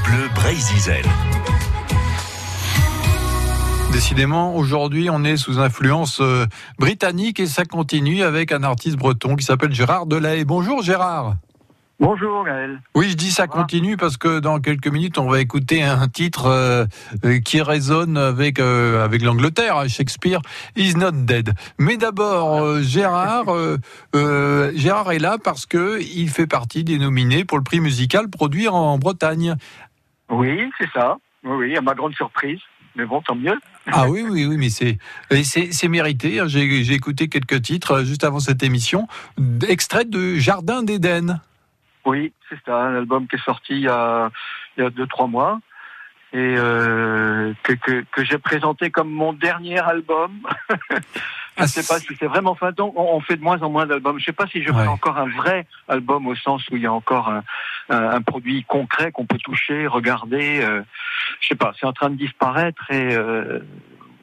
Bleu Brésil. Décidément, aujourd'hui, on est sous influence euh, britannique et ça continue avec un artiste breton qui s'appelle Gérard Delay. Bonjour Gérard. Bonjour Gaël. Oui, je dis ça continue parce que dans quelques minutes, on va écouter un titre euh, euh, qui résonne avec avec l'Angleterre, Shakespeare is not dead. Mais d'abord, Gérard, Gérard est là parce que il fait partie des nominés pour le prix musical produit en Bretagne. Oui, c'est ça. Oui, oui, à ma grande surprise. Mais bon, tant mieux. Ah oui, oui, oui, mais c'est c'est mérité. Hein. J'ai écouté quelques titres euh, juste avant cette émission, extrait de Jardin d'Éden. Oui, c'est ça, un album qui est sorti il y a, il y a deux, trois mois et euh, que, que, que j'ai présenté comme mon dernier album. je ne sais pas si c'est vraiment fin. Donc, on fait de moins en moins d'albums. Je ne sais pas si je ferai encore un vrai album au sens où il y a encore un, un, produit concret qu'on peut toucher, regarder. Euh, je sais pas. C'est en train de disparaître et euh,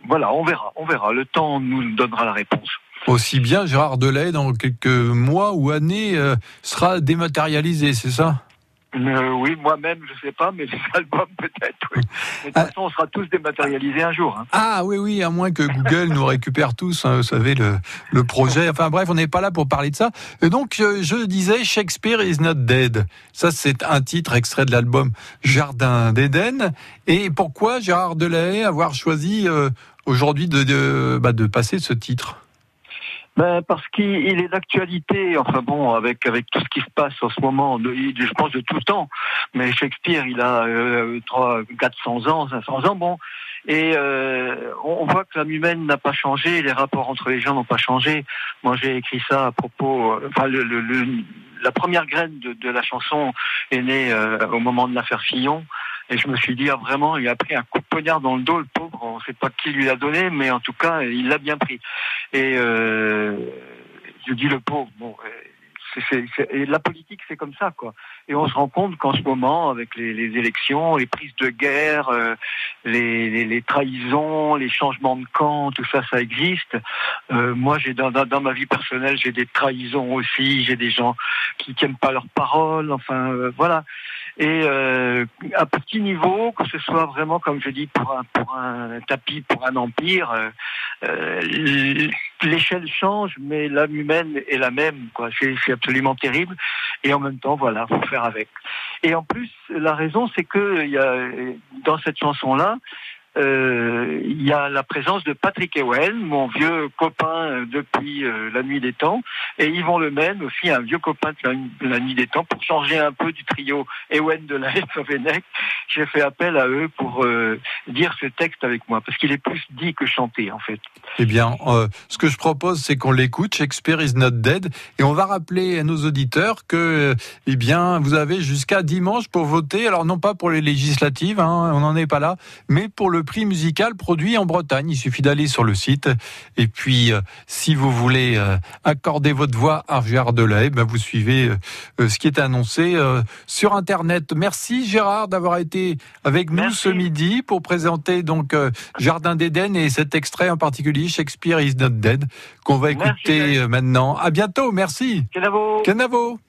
voilà, on verra, on verra. Le temps nous donnera la réponse. Aussi bien Gérard Delay, dans quelques mois ou années, euh, sera dématérialisé, c'est ça? Euh, oui, moi-même, je sais pas, mais les albums peut-être. Oui. de toute ah. façon, on sera tous dématérialisés un jour. Hein. Ah oui, oui, à moins que Google nous récupère tous, hein, vous savez, le, le projet. Enfin bref, on n'est pas là pour parler de ça. Et donc, je, je disais, Shakespeare is not dead. Ça, c'est un titre extrait de l'album Jardin d'Éden. Et pourquoi Gérard Delay avoir choisi euh, aujourd'hui de, bah, de passer ce titre ben parce qu'il est d'actualité, enfin bon, avec avec tout ce qui se passe en ce moment, de, je pense de tout temps. Mais Shakespeare, il a euh, 3, 400 ans, 500 ans, bon. Et euh, on voit que l'âme humaine n'a pas changé, les rapports entre les gens n'ont pas changé. Moi, j'ai écrit ça à propos. Euh, enfin, la première graine de, de, la chanson est née euh, au moment de l'affaire Fillon. Et je me suis dit, ah, vraiment, il a pris un coup de poignard dans le dos, le pauvre. On ne sait pas qui lui l'a donné, mais en tout cas, il l'a bien pris. Et euh, je dis le pauvre. Bon, et la politique, c'est comme ça, quoi. Et on se rend compte qu'en ce moment, avec les, élections, les prises de guerre, euh, les, trahisons, les changements de camp, tout ça, ça existe. Euh, moi, j'ai dans, ma vie personnelle, j'ai des trahisons aussi. J'ai des gens qui n'aiment pas leurs paroles. Enfin, euh, voilà. Et à petit niveau, que ce soit vraiment, comme je dis, pour un, tapis, pour un empire, l'échelle change, mais l'âme humaine est la même. Quoi. C'est, terrible. Et en même temps, voilà, faut faire avec. Et en plus, la raison, c'est que y a dans cette chanson-là, il y a la présence de Patrick Ewen, mon vieux copain euh, depuis euh, la nuit des temps, et Yvon Lemaine, aussi un vieux copain de la, nuit des temps, pour changer un peu du trio Ewen de la Venec. J'ai fait appel à eux pour dire ce texte avec moi, parce qu'il est plus dit que chanté en fait. Eh bien, ce que je propose, c'est qu'on l'écoute, Shakespeare is not dead, et on va rappeler à nos auditeurs que, eh bien, vous avez jusqu'à dimanche pour voter, alors non pas pour les législatives, hein, on n'en est pas là, mais pour le prix musical produit en Bretagne. Il suffit d'aller sur le site. Et puis, euh, si vous voulez euh, accorder votre voix à Gérard Delay, ben vous suivez euh, ce qui est annoncé sur Internet. Merci Gérard d'avoir été avec nous ce midi pour présenter donc Jardin d'Éden et cet extrait en particulier, Shakespeare is not dead, qu'on va écouter maintenant. À bientôt. Merci. Canavo. Canavo.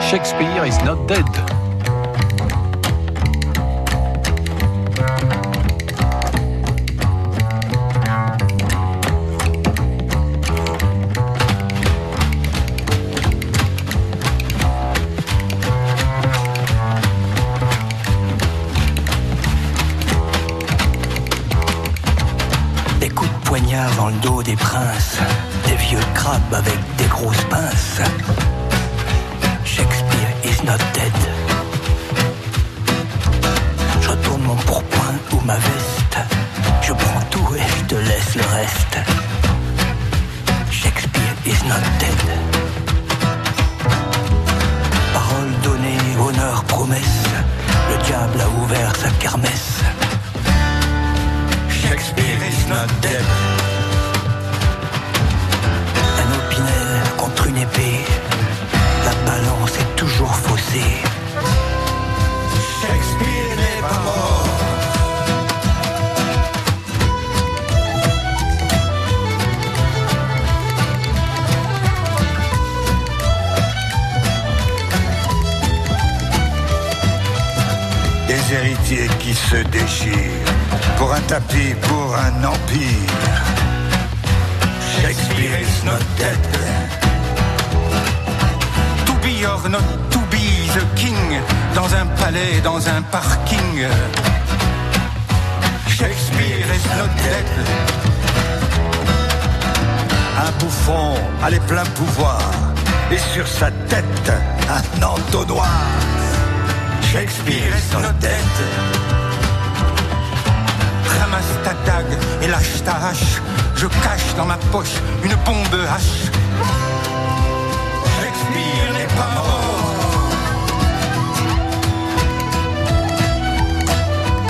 Shakespeare is not dead. Dans le dos des princes, des vieux crabes avec des grosses pinces. Shakespeare is not dead. Je retourne mon pourpoint ou ma veste. Je prends tout et je te laisse le reste. Shakespeare is not dead. Parole donnée, honneur, promesse. Le diable a ouvert sa kermesse. Shakespeare is not dead. La balance est toujours faussée. Shakespeare n'est pas mort. héritiers qui se déchirent pour un tapis, pour un empire. Shakespeare is not dead. Or not to be the king, dans un palais, dans un parking. Shakespeare is not dead. Un bouffon a les pleins pouvoirs et sur sa tête un entonnoir. Shakespeare is not dead. Ramasse ta dague et lâche ta hache. Je cache dans ma poche une bombe hache. N'est pas mort.